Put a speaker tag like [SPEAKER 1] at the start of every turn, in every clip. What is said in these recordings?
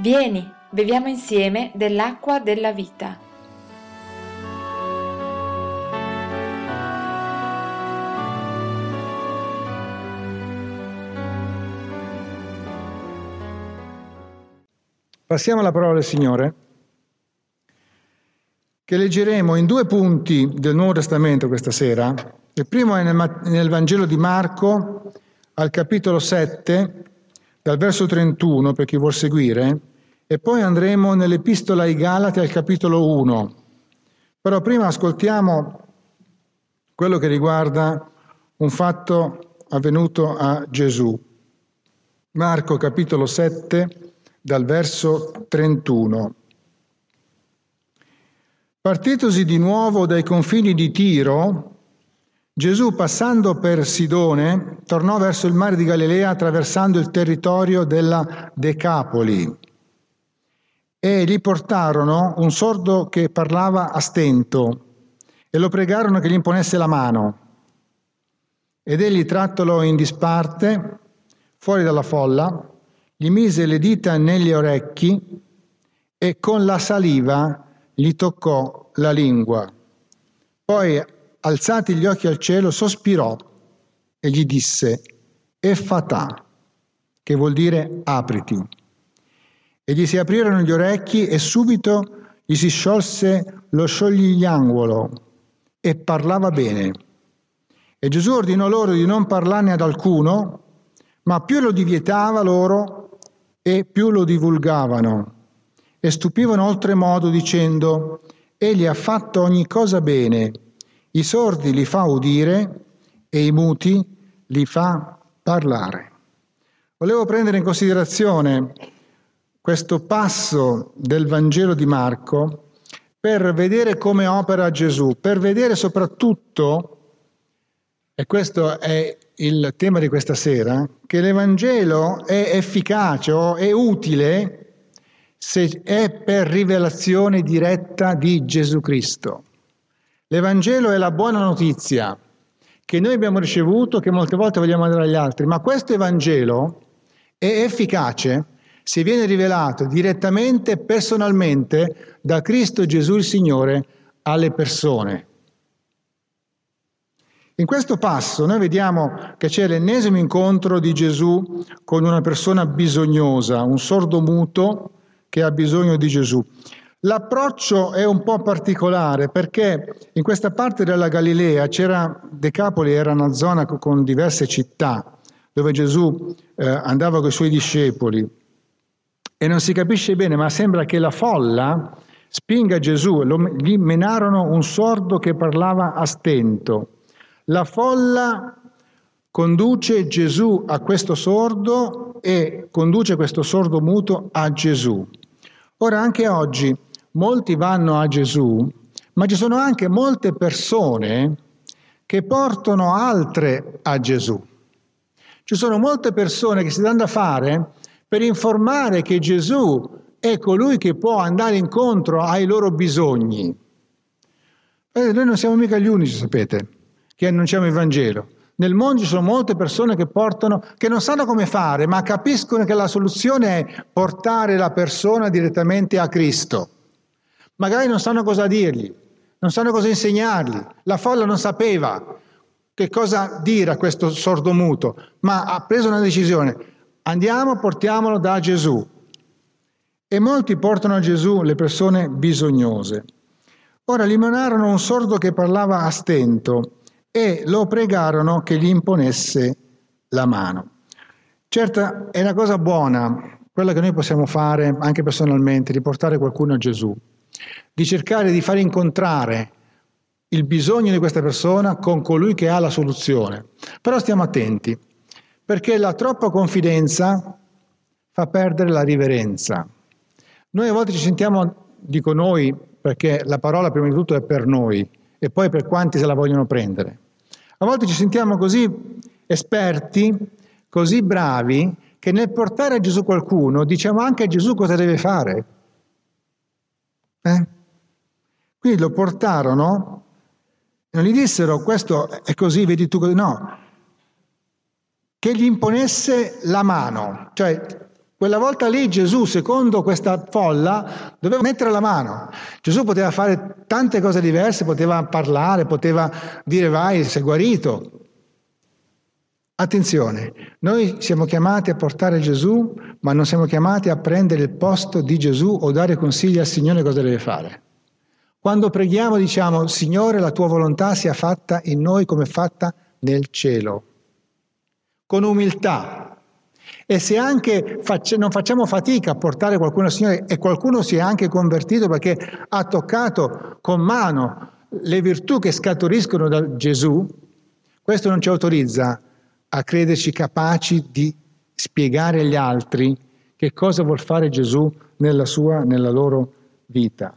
[SPEAKER 1] Vieni, beviamo insieme dell'acqua della vita.
[SPEAKER 2] Passiamo alla parola del Signore, che leggeremo in due punti del Nuovo Testamento questa sera. Il primo è nel, Vangelo di Marco, al capitolo 7, dal verso 31 per chi vuol seguire, e poi andremo nell'Epistola ai Galati al capitolo 1. Però prima ascoltiamo quello che riguarda un fatto avvenuto a Gesù. Marco capitolo 7 dal verso 31. Partitosi di nuovo dai confini di Tiro, Gesù, passando per Sidone, tornò verso il mare di Galilea attraversando il territorio della Decapoli. E gli portarono un sordo che parlava a stento e lo pregarono che gli imponesse la mano. Ed egli, trattolo in disparte, fuori dalla folla, gli mise le dita negli orecchi e con la saliva gli toccò la lingua. Poi alzati gli occhi al cielo, sospirò e gli disse, Effatà, che vuol dire apriti. E gli si aprirono gli orecchi e subito gli si sciolse lo sciogliangolo e parlava bene. E Gesù ordinò loro di non parlarne ad alcuno, ma più lo divietava loro e più lo divulgavano. E stupivano oltremodo dicendo, Egli ha fatto ogni cosa bene i sordi li fa udire e i muti li fa parlare. Volevo prendere in considerazione questo passo del Vangelo di Marco per vedere come opera Gesù, per vedere soprattutto, e questo è il tema di questa sera, che l'Evangelo è efficace o è utile se è per rivelazione diretta di Gesù Cristo. L'Evangelo è la buona notizia che noi abbiamo ricevuto, che molte volte vogliamo dare agli altri, ma questo Evangelo è efficace se viene rivelato direttamente, personalmente, da Cristo Gesù il Signore alle persone. In questo passo noi vediamo che c'è l'ennesimo incontro di Gesù con una persona bisognosa, un sordo muto che ha bisogno di Gesù. L'approccio è un po' particolare perché in questa parte della Galilea c'era, Decapoli era una zona con diverse città dove Gesù eh, andava con i suoi discepoli e non si capisce bene, ma sembra che la folla spinga Gesù, lo, gli menarono un sordo che parlava a stento. La folla conduce Gesù a questo sordo e conduce questo sordo muto a Gesù. Ora anche oggi molti vanno a Gesù, ma ci sono anche molte persone che portano altre a Gesù. Ci sono molte persone che si danno da fare per informare che Gesù è colui che può andare incontro ai loro bisogni. Eh, noi non siamo mica gli unici, sapete, che annunciamo il Vangelo. Nel mondo ci sono molte persone che portano, che non sanno come fare, ma capiscono che la soluzione è portare la persona direttamente a Cristo. Magari non sanno cosa dirgli, non sanno cosa insegnargli. La folla non sapeva che cosa dire a questo sordomuto, ma ha preso una decisione. Andiamo, portiamolo da Gesù. E molti portano a Gesù le persone bisognose. Ora gli manarono un sordo che parlava a stento e lo pregarono che gli imponesse la mano. Certo, è una cosa buona, quella che noi possiamo fare anche personalmente, di portare qualcuno a Gesù di cercare di far incontrare il bisogno di questa persona con colui che ha la soluzione. Però stiamo attenti, perché la troppa confidenza fa perdere la riverenza. Noi a volte ci sentiamo, dico noi, perché la parola prima di tutto è per noi e poi per quanti se la vogliono prendere. A volte ci sentiamo così esperti, così bravi, che nel portare a Gesù qualcuno diciamo anche a Gesù cosa deve fare. Eh? Quindi lo portarono, non gli dissero questo è così, vedi tu così, no, che gli imponesse la mano, cioè Quella volta lì Gesù, secondo questa folla, doveva mettere la mano. Gesù poteva fare tante cose diverse, poteva parlare, poteva dire vai, sei guarito. Attenzione, noi siamo chiamati a portare Gesù, ma non siamo chiamati a prendere il posto di Gesù o dare consigli al Signore cosa deve fare. Quando preghiamo diciamo, Signore, la tua volontà sia fatta in noi come fatta nel cielo, con umiltà. E se anche faccia, non facciamo fatica a portare qualcuno al Signore e qualcuno si è anche convertito perché ha toccato con mano le virtù che scaturiscono da Gesù, questo non ci autorizza a crederci capaci di spiegare agli altri che cosa vuol fare Gesù nella sua, nella loro vita.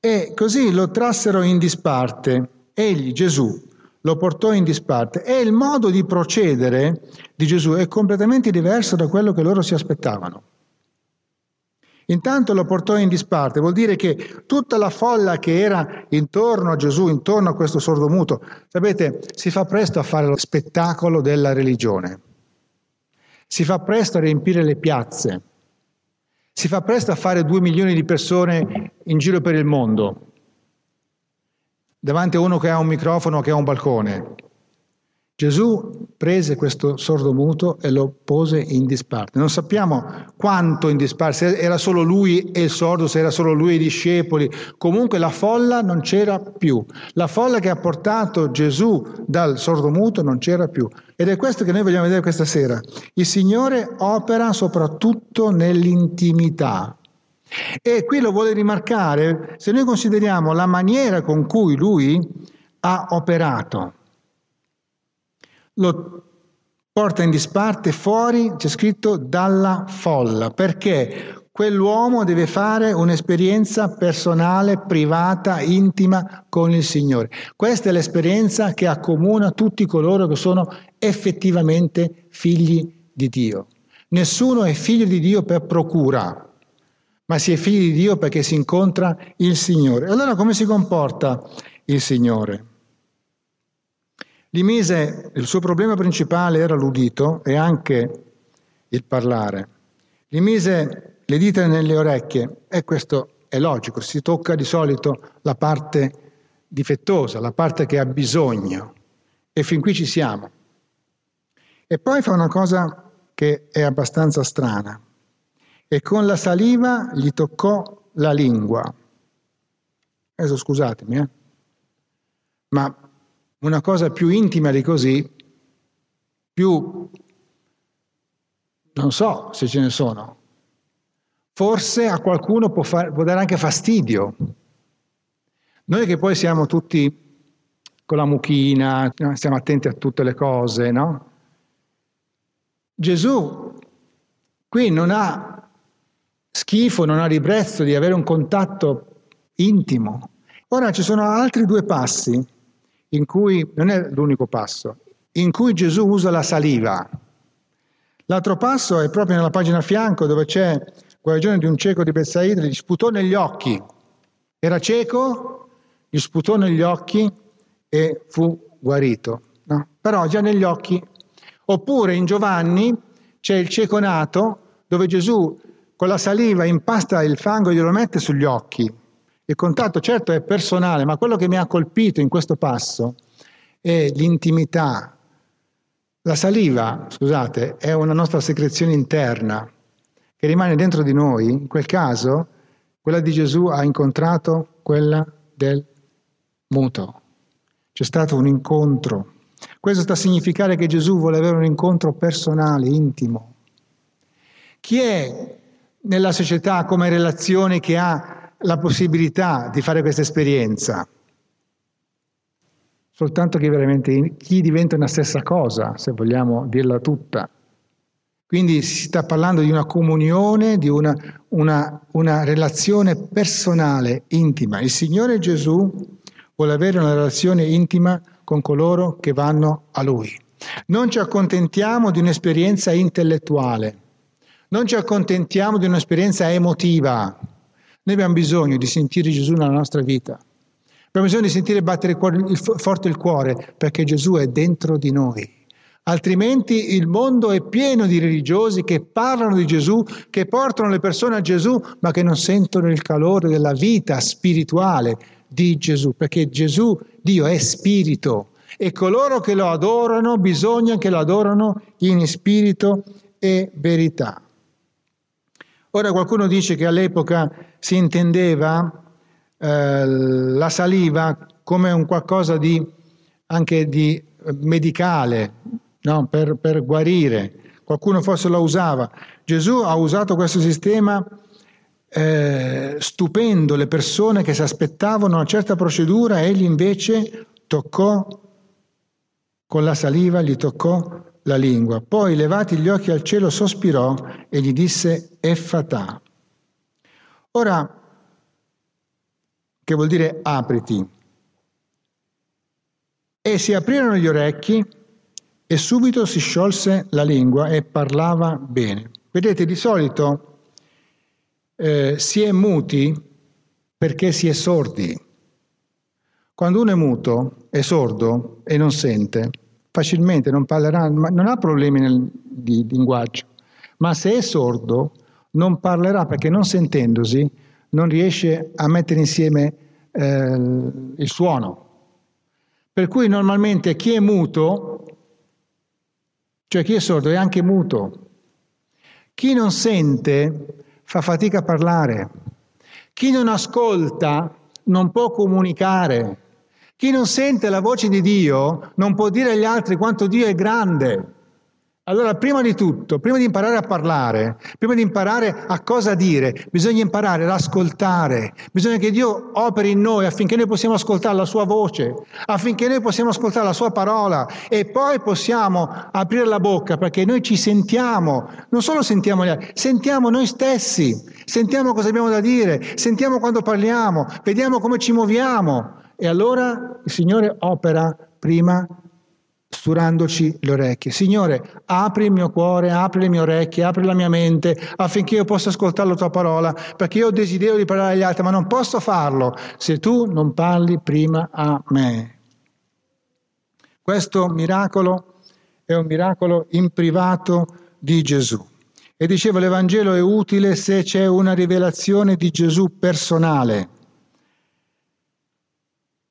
[SPEAKER 2] E così lo trassero in disparte. Egli, Gesù, lo portò in disparte. E il modo di procedere di Gesù è completamente diverso da quello che loro si aspettavano. Intanto lo portò in disparte, vuol dire che tutta la folla che era intorno a Gesù, intorno a questo sordomuto, sapete, si fa presto a fare lo spettacolo della religione, si fa presto a riempire le piazze, si fa presto a fare due milioni di persone in giro per il mondo, davanti a uno che ha un microfono che ha un balcone. Gesù prese questo sordo muto e lo pose in disparte. Non sappiamo quanto in disparte, se era solo lui e il sordo, se era solo lui e i discepoli. Comunque la folla non c'era più. La folla che ha portato Gesù dal sordo muto non c'era più. Ed è questo che noi vogliamo vedere questa sera. Il Signore opera soprattutto nell'intimità. E qui lo vuole rimarcare se noi consideriamo la maniera con cui lui ha operato lo porta in disparte fuori, c'è scritto dalla folla, perché quell'uomo deve fare un'esperienza personale, privata, intima con il Signore. Questa è l'esperienza che accomuna tutti coloro che sono effettivamente figli di Dio. Nessuno è figlio di Dio per procura, ma si è figli di Dio perché si incontra il Signore. Allora come si comporta il Signore? Mise, il suo problema principale era l'udito e anche il parlare. Gli mise le dita nelle orecchie e questo è logico, si tocca di solito la parte difettosa, la parte che ha bisogno e fin qui ci siamo. E poi fa una cosa che è abbastanza strana e con la saliva gli toccò la lingua. Adesso scusatemi, eh? ma una cosa più intima di così, più non so se ce ne sono. Forse a qualcuno può, far, può dare anche fastidio. Noi che poi siamo tutti con la mucchina, stiamo attenti a tutte le cose, no? Gesù qui non ha schifo, non ha ribrezzo di avere un contatto intimo. Ora ci sono altri due passi in cui, non è l'unico passo, in cui Gesù usa la saliva. L'altro passo è proprio nella pagina a fianco dove c'è guarigione di un cieco di Bethsaida, gli sputò negli occhi. Era cieco, gli sputò negli occhi e fu guarito. No? Però già negli occhi. Oppure in Giovanni c'è il cieco nato dove Gesù con la saliva impasta il fango e glielo mette sugli occhi il contatto certo è personale, ma quello che mi ha colpito in questo passo è l'intimità. La saliva, scusate, è una nostra secrezione interna che rimane dentro di noi. In quel caso, quella di Gesù ha incontrato quella del muto. C'è stato un incontro. Questo sta a significare che Gesù vuole avere un incontro personale, intimo. Chi è nella società come relazione che ha la possibilità di fare questa esperienza. Soltanto che veramente chi diventa una stessa cosa, se vogliamo dirla tutta. Quindi si sta parlando di una comunione, di una, una, una relazione personale, intima. Il Signore Gesù vuole avere una relazione intima con coloro che vanno a Lui. Non ci accontentiamo di un'esperienza intellettuale, non ci accontentiamo di un'esperienza emotiva, noi abbiamo bisogno di sentire Gesù nella nostra vita. Abbiamo bisogno di sentire battere il cuore, il, forte il cuore perché Gesù è dentro di noi. Altrimenti il mondo è pieno di religiosi che parlano di Gesù, che portano le persone a Gesù, ma che non sentono il calore della vita spirituale di Gesù, perché Gesù, Dio, è spirito e coloro che lo adorano bisogna che lo adorano in spirito e verità. Ora qualcuno dice che all'epoca si intendeva eh, la saliva come un qualcosa di, anche di medicale, no? per, per guarire. Qualcuno forse lo usava. Gesù ha usato questo sistema eh, stupendo le persone che si aspettavano una certa procedura, egli invece toccò con la saliva, gli toccò la lingua. Poi, levati gli occhi al cielo, sospirò e gli disse Effatà. Ora, che vuol dire apriti? E si aprirono gli orecchi e subito si sciolse la lingua e parlava bene. Vedete, di solito eh, si è muti perché si è sordi. Quando uno è muto, è sordo e non sente, facilmente non parlerà, non ha problemi nel, di, linguaggio, ma se è sordo non parlerà perché non sentendosi non riesce a mettere insieme eh, il suono. Per cui normalmente chi è muto cioè chi è sordo è anche muto. Chi non sente fa fatica a parlare. Chi non ascolta non può comunicare. Chi non sente la voce di Dio non può dire agli altri quanto Dio è grande. Allora, prima di tutto, prima di imparare a parlare, prima di imparare a cosa dire, bisogna imparare ad ascoltare, bisogna che Dio operi in noi affinché noi possiamo ascoltare la sua voce, affinché noi possiamo ascoltare la sua parola e poi possiamo aprire la bocca perché noi ci sentiamo, non solo sentiamo gli altri, sentiamo noi stessi, sentiamo cosa abbiamo da dire, sentiamo quando parliamo, vediamo come ci muoviamo e allora il Signore opera prima sturandoci le orecchie. Signore, apri il mio cuore, apri le mie orecchie, apri la mia mente affinché io possa ascoltare la tua parola, perché io ho desiderio di parlare agli altri, ma non posso farlo se tu non parli prima a me. Questo miracolo è un miracolo in privato di Gesù. E dicevo, l'Evangelo è utile se c'è una rivelazione di Gesù personale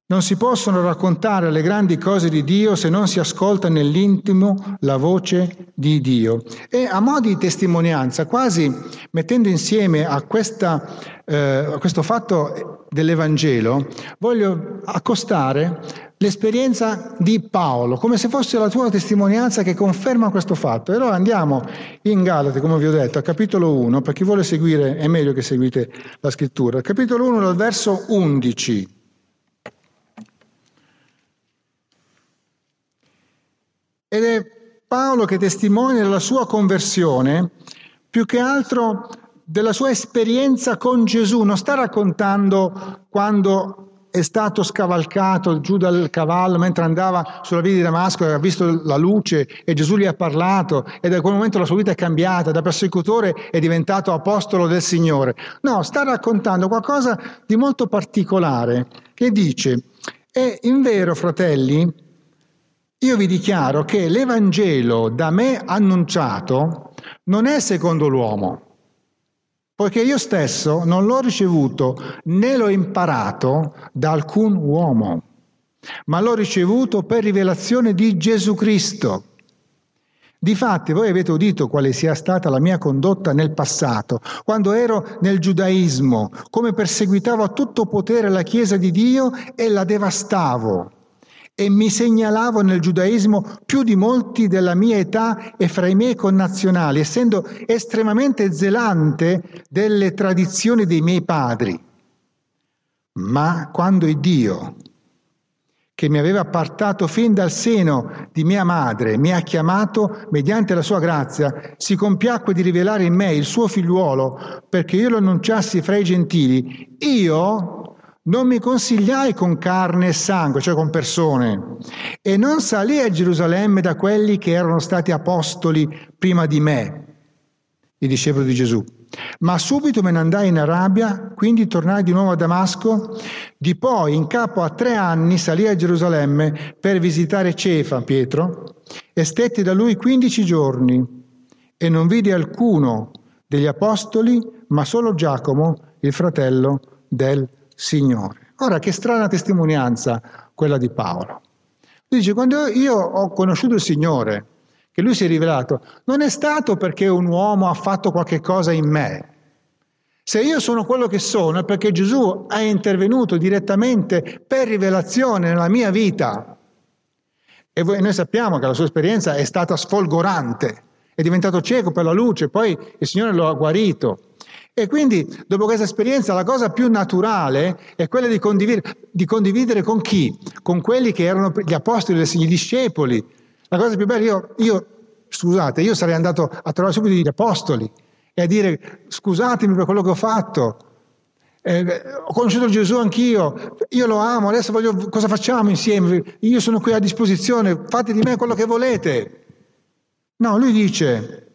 [SPEAKER 2] non si possono raccontare le grandi cose di Dio se non si ascolta nell'intimo la voce di Dio. E a mo' di testimonianza, quasi mettendo insieme a, questa, eh, a questo fatto dell'Evangelo, voglio accostare l'esperienza di Paolo, come se fosse la tua testimonianza che conferma questo fatto. E allora andiamo in Galati, come vi ho detto, al capitolo 1, per chi vuole seguire è meglio che seguite la scrittura. capitolo 1 dal verso 11. Ed è Paolo che testimonia la sua conversione più che altro della sua esperienza con Gesù, non sta raccontando quando è stato scavalcato giù dal cavallo mentre andava sulla via di Damasco e ha visto la luce e Gesù gli ha parlato e da quel momento la sua vita è cambiata, da persecutore è diventato apostolo del Signore. No, sta raccontando qualcosa di molto particolare che dice, e in vero fratelli, io vi dichiaro che l'Evangelo da me annunciato non è secondo l'uomo, poiché io stesso non l'ho ricevuto né l'ho imparato da alcun uomo, ma l'ho ricevuto per rivelazione di Gesù Cristo. Difatti voi avete udito quale sia stata la mia condotta nel passato, quando ero nel giudaismo, come perseguitavo a tutto potere la Chiesa di Dio e la devastavo e mi segnalavo nel giudaismo più di molti della mia età e fra i miei connazionali, essendo estremamente zelante delle tradizioni dei miei padri. Ma quando il Dio, che mi aveva appartato fin dal seno di mia madre, mi ha chiamato mediante la sua grazia, si compiacque di rivelare in me il suo figliuolo perché io lo annunciassi fra i gentili, io non mi consigliai con carne e sangue, cioè con persone, e non salì a Gerusalemme da quelli che erano stati apostoli prima di me, i discepoli di Gesù, Ma subito me ne andai in Arabia, quindi tornai di nuovo a Damasco, di poi in capo a tre anni salì a Gerusalemme per visitare Cefa, Pietro, e stetti da lui quindici giorni. E non vidi alcuno degli apostoli, ma solo Giacomo, il fratello del Signore. Ora, che strana testimonianza quella di Paolo. Dice, quando io ho conosciuto il Signore, che lui si è rivelato, non è stato perché un uomo ha fatto qualche cosa in me. Se io sono quello che sono è perché Gesù è intervenuto direttamente per rivelazione nella mia vita. E noi sappiamo che la sua esperienza è stata sfolgorante, è diventato cieco per la luce, poi il Signore lo ha guarito. E quindi, dopo questa esperienza, la cosa più naturale è quella di condividere, di condividere con chi? Con quelli che erano gli apostoli, gli discepoli. La cosa più bella, io, io, scusate, io sarei andato a trovare subito gli apostoli e a dire scusatemi per quello che ho fatto. Eh, ho conosciuto Gesù anch'io, io lo amo, adesso voglio, cosa facciamo insieme? Io sono qui a disposizione, fate di me quello che volete. No, lui dice,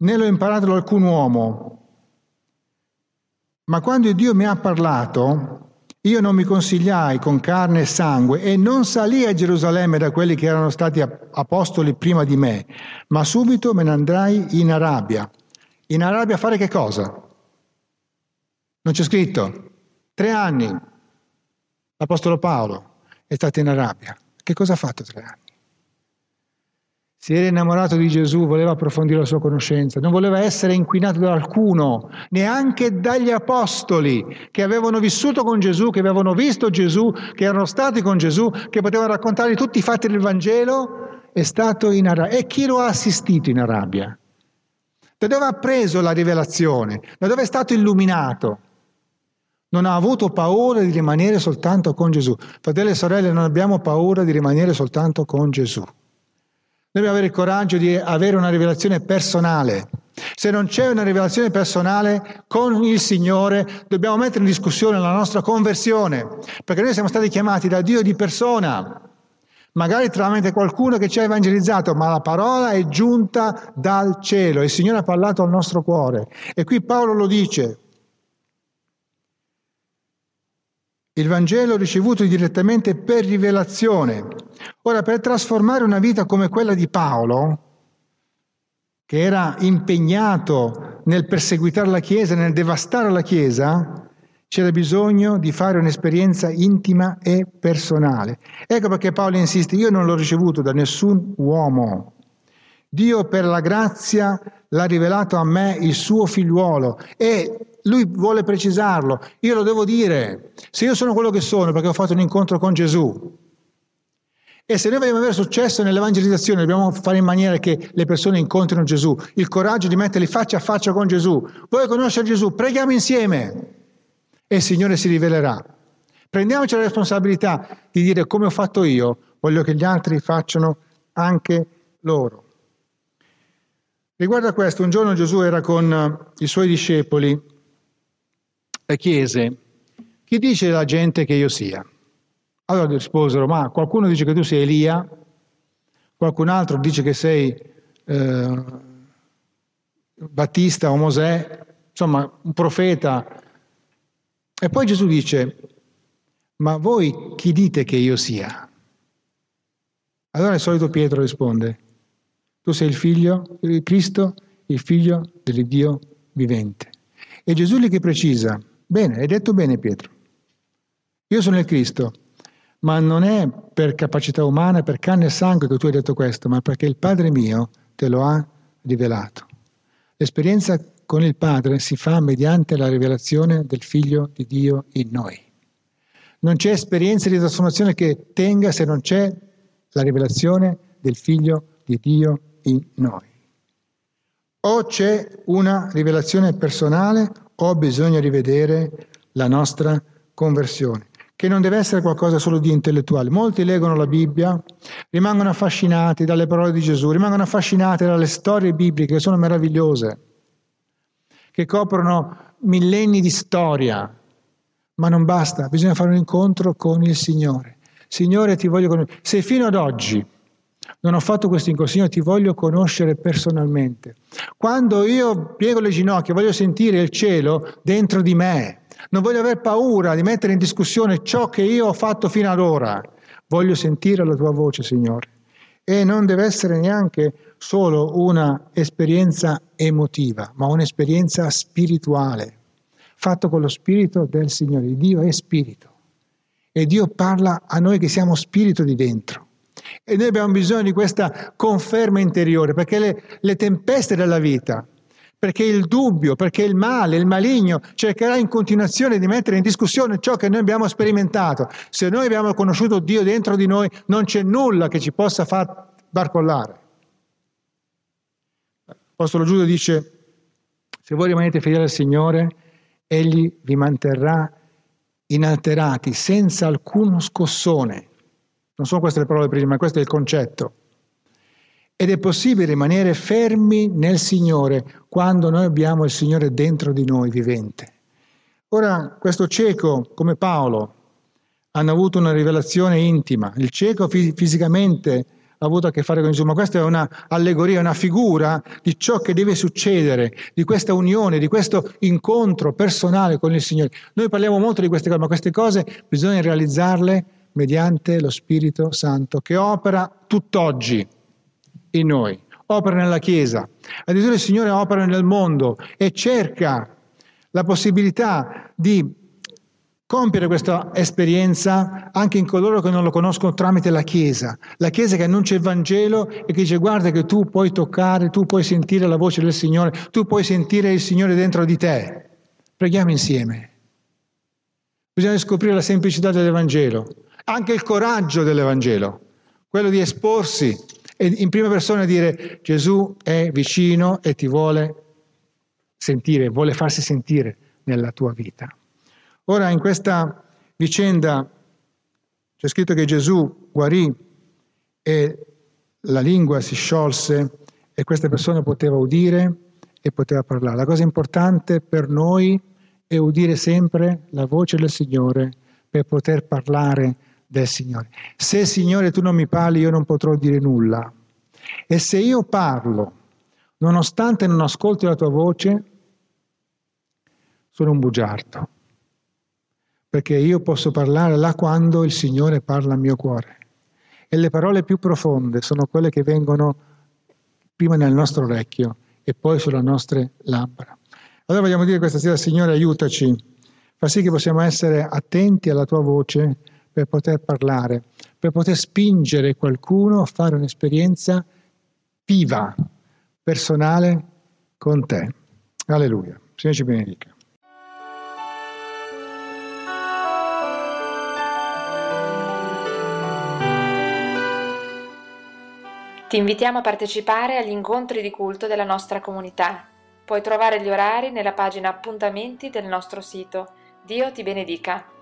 [SPEAKER 2] né l'ho imparato da alcun uomo. Ma quando Dio mi ha parlato, io non mi consigliai con carne e sangue e non salì a Gerusalemme da quelli che erano stati apostoli prima di me, ma subito me ne andrai in Arabia. In Arabia a fare che cosa? Non c'è scritto. Tre anni. L'Apostolo Paolo è stato in Arabia. Che cosa ha fatto tre anni? Si era innamorato di Gesù, voleva approfondire la sua conoscenza, non voleva essere inquinato da alcuno, neanche dagli apostoli che avevano vissuto con Gesù, che avevano visto Gesù, che erano stati con Gesù, che potevano raccontargli tutti i fatti del Vangelo, è stato in Arabia. E chi lo ha assistito in Arabia? Da dove ha preso la rivelazione? Da dove è stato illuminato? Non ha avuto paura di rimanere soltanto con Gesù. Fratelli e sorelle, non abbiamo paura di rimanere soltanto con Gesù. Dobbiamo avere il coraggio di avere una rivelazione personale. Se non c'è una rivelazione personale con il Signore, dobbiamo mettere in discussione la nostra conversione, perché noi siamo stati chiamati da Dio di persona, magari tramite qualcuno che ci ha evangelizzato, ma la parola è giunta dal cielo, il Signore ha parlato al nostro cuore. E qui Paolo lo dice, il Vangelo ricevuto direttamente per rivelazione. Ora, per trasformare una vita come quella di Paolo, che era impegnato nel perseguitare la Chiesa, nel devastare la Chiesa, c'era bisogno di fare un'esperienza intima e personale. Ecco perché Paolo insiste, io non l'ho ricevuto da nessun uomo. Dio per la grazia l'ha rivelato a me il suo figliuolo e lui vuole precisarlo, io lo devo dire, se io sono quello che sono perché ho fatto un incontro con Gesù e se noi vogliamo avere successo nell'evangelizzazione dobbiamo fare in maniera che le persone incontrino Gesù, il coraggio di metterli faccia a faccia con Gesù, vuoi conoscere Gesù, preghiamo insieme e il Signore si rivelerà. Prendiamoci la responsabilità di dire come ho fatto io, voglio che gli altri facciano anche loro. Riguardo a questo, un giorno Gesù era con i suoi discepoli chiese, chi dice la gente che io sia? Allora risposero, ma qualcuno dice che tu sei Elia, qualcun altro dice che sei eh, Battista o Mosè, insomma un profeta. E poi Gesù dice, ma voi chi dite che io sia? Allora il solito Pietro risponde, tu sei il figlio di Cristo, il figlio dell'Iddio vivente. E Gesù lì che precisa, Bene, hai detto bene Pietro. Io sono il Cristo, ma non è per capacità umana, per carne e sangue che tu hai detto questo, ma perché il Padre mio te lo ha rivelato. L'esperienza con il Padre si fa mediante la rivelazione del Figlio di Dio in noi. Non c'è esperienza di trasformazione che tenga se non c'è la rivelazione del Figlio di Dio in noi. O c'è una rivelazione personale o bisogna rivedere la nostra conversione, che non deve essere qualcosa solo di intellettuale. Molti leggono la Bibbia, rimangono affascinati dalle parole di Gesù, rimangono affascinati dalle storie bibliche che sono meravigliose, che coprono millenni di storia, ma non basta, bisogna fare un incontro con il Signore. Signore, ti voglio conoscere. Se fino ad oggi non ho fatto questo incontro, Signore, ti voglio conoscere personalmente. Quando io piego le ginocchia, voglio sentire il cielo dentro di me. Non voglio aver paura di mettere in discussione ciò che io ho fatto fino ad ora. Voglio sentire la tua voce, Signore. E non deve essere neanche solo una esperienza emotiva, ma un'esperienza spirituale, fatto con lo spirito del Signore. Dio è spirito e Dio parla a noi che siamo spirito di dentro. E noi abbiamo bisogno di questa conferma interiore, perché le, le tempeste della vita, perché il dubbio, perché il male, il maligno cercherà in continuazione di mettere in discussione ciò che noi abbiamo sperimentato. Se noi abbiamo conosciuto Dio dentro di noi, non c'è nulla che ci possa far barcollare. L'Apostolo Giuda dice, se voi rimanete fedeli al Signore, Egli vi manterrà inalterati, senza alcuno scossone. Non sono queste le parole prima, ma questo è il concetto. Ed è possibile rimanere fermi nel Signore quando noi abbiamo il Signore dentro di noi vivente. Ora, questo cieco, come Paolo, hanno avuto una rivelazione intima. Il cieco fisicamente ha avuto a che fare con Gesù, ma questa è un'allegoria, una figura di ciò che deve succedere, di questa unione, di questo incontro personale con il Signore. Noi parliamo molto di queste cose, ma queste cose bisogna realizzarle mediante lo Spirito Santo che opera tutt'oggi in noi, opera nella Chiesa. Addirittura il Signore opera nel mondo e cerca la possibilità di compiere questa esperienza anche in coloro che non lo conoscono tramite la Chiesa, la Chiesa che annuncia il Vangelo e che dice guarda che tu puoi toccare, tu puoi sentire la voce del Signore, tu puoi sentire il Signore dentro di te. Preghiamo insieme. Bisogna scoprire la semplicità dell'Evangelo, anche il coraggio dell'Evangelo, quello di esporsi e in prima persona dire Gesù è vicino e ti vuole sentire, vuole farsi sentire nella tua vita. Ora in questa vicenda c'è scritto che Gesù guarì e la lingua si sciolse e questa persona poteva udire e poteva parlare. La cosa importante per noi è udire sempre la voce del Signore per poter parlare del Signore. Se Signore tu non mi parli io non potrò dire nulla. E se io parlo, nonostante non ascolti la tua voce, sono un bugiardo. Perché io posso parlare là quando il Signore parla al mio cuore. E le parole più profonde sono quelle che vengono prima nel nostro orecchio e poi sulle nostre labbra. Allora vogliamo dire questa sera, Signore, aiutaci, fa sì che possiamo essere attenti alla tua voce per poter parlare, per poter spingere qualcuno a fare un'esperienza viva, personale con te. Alleluia. Signore ci benedica.
[SPEAKER 1] Ti invitiamo a partecipare agli incontri di culto della nostra comunità. Puoi trovare gli orari nella pagina appuntamenti del nostro sito. Dio ti benedica.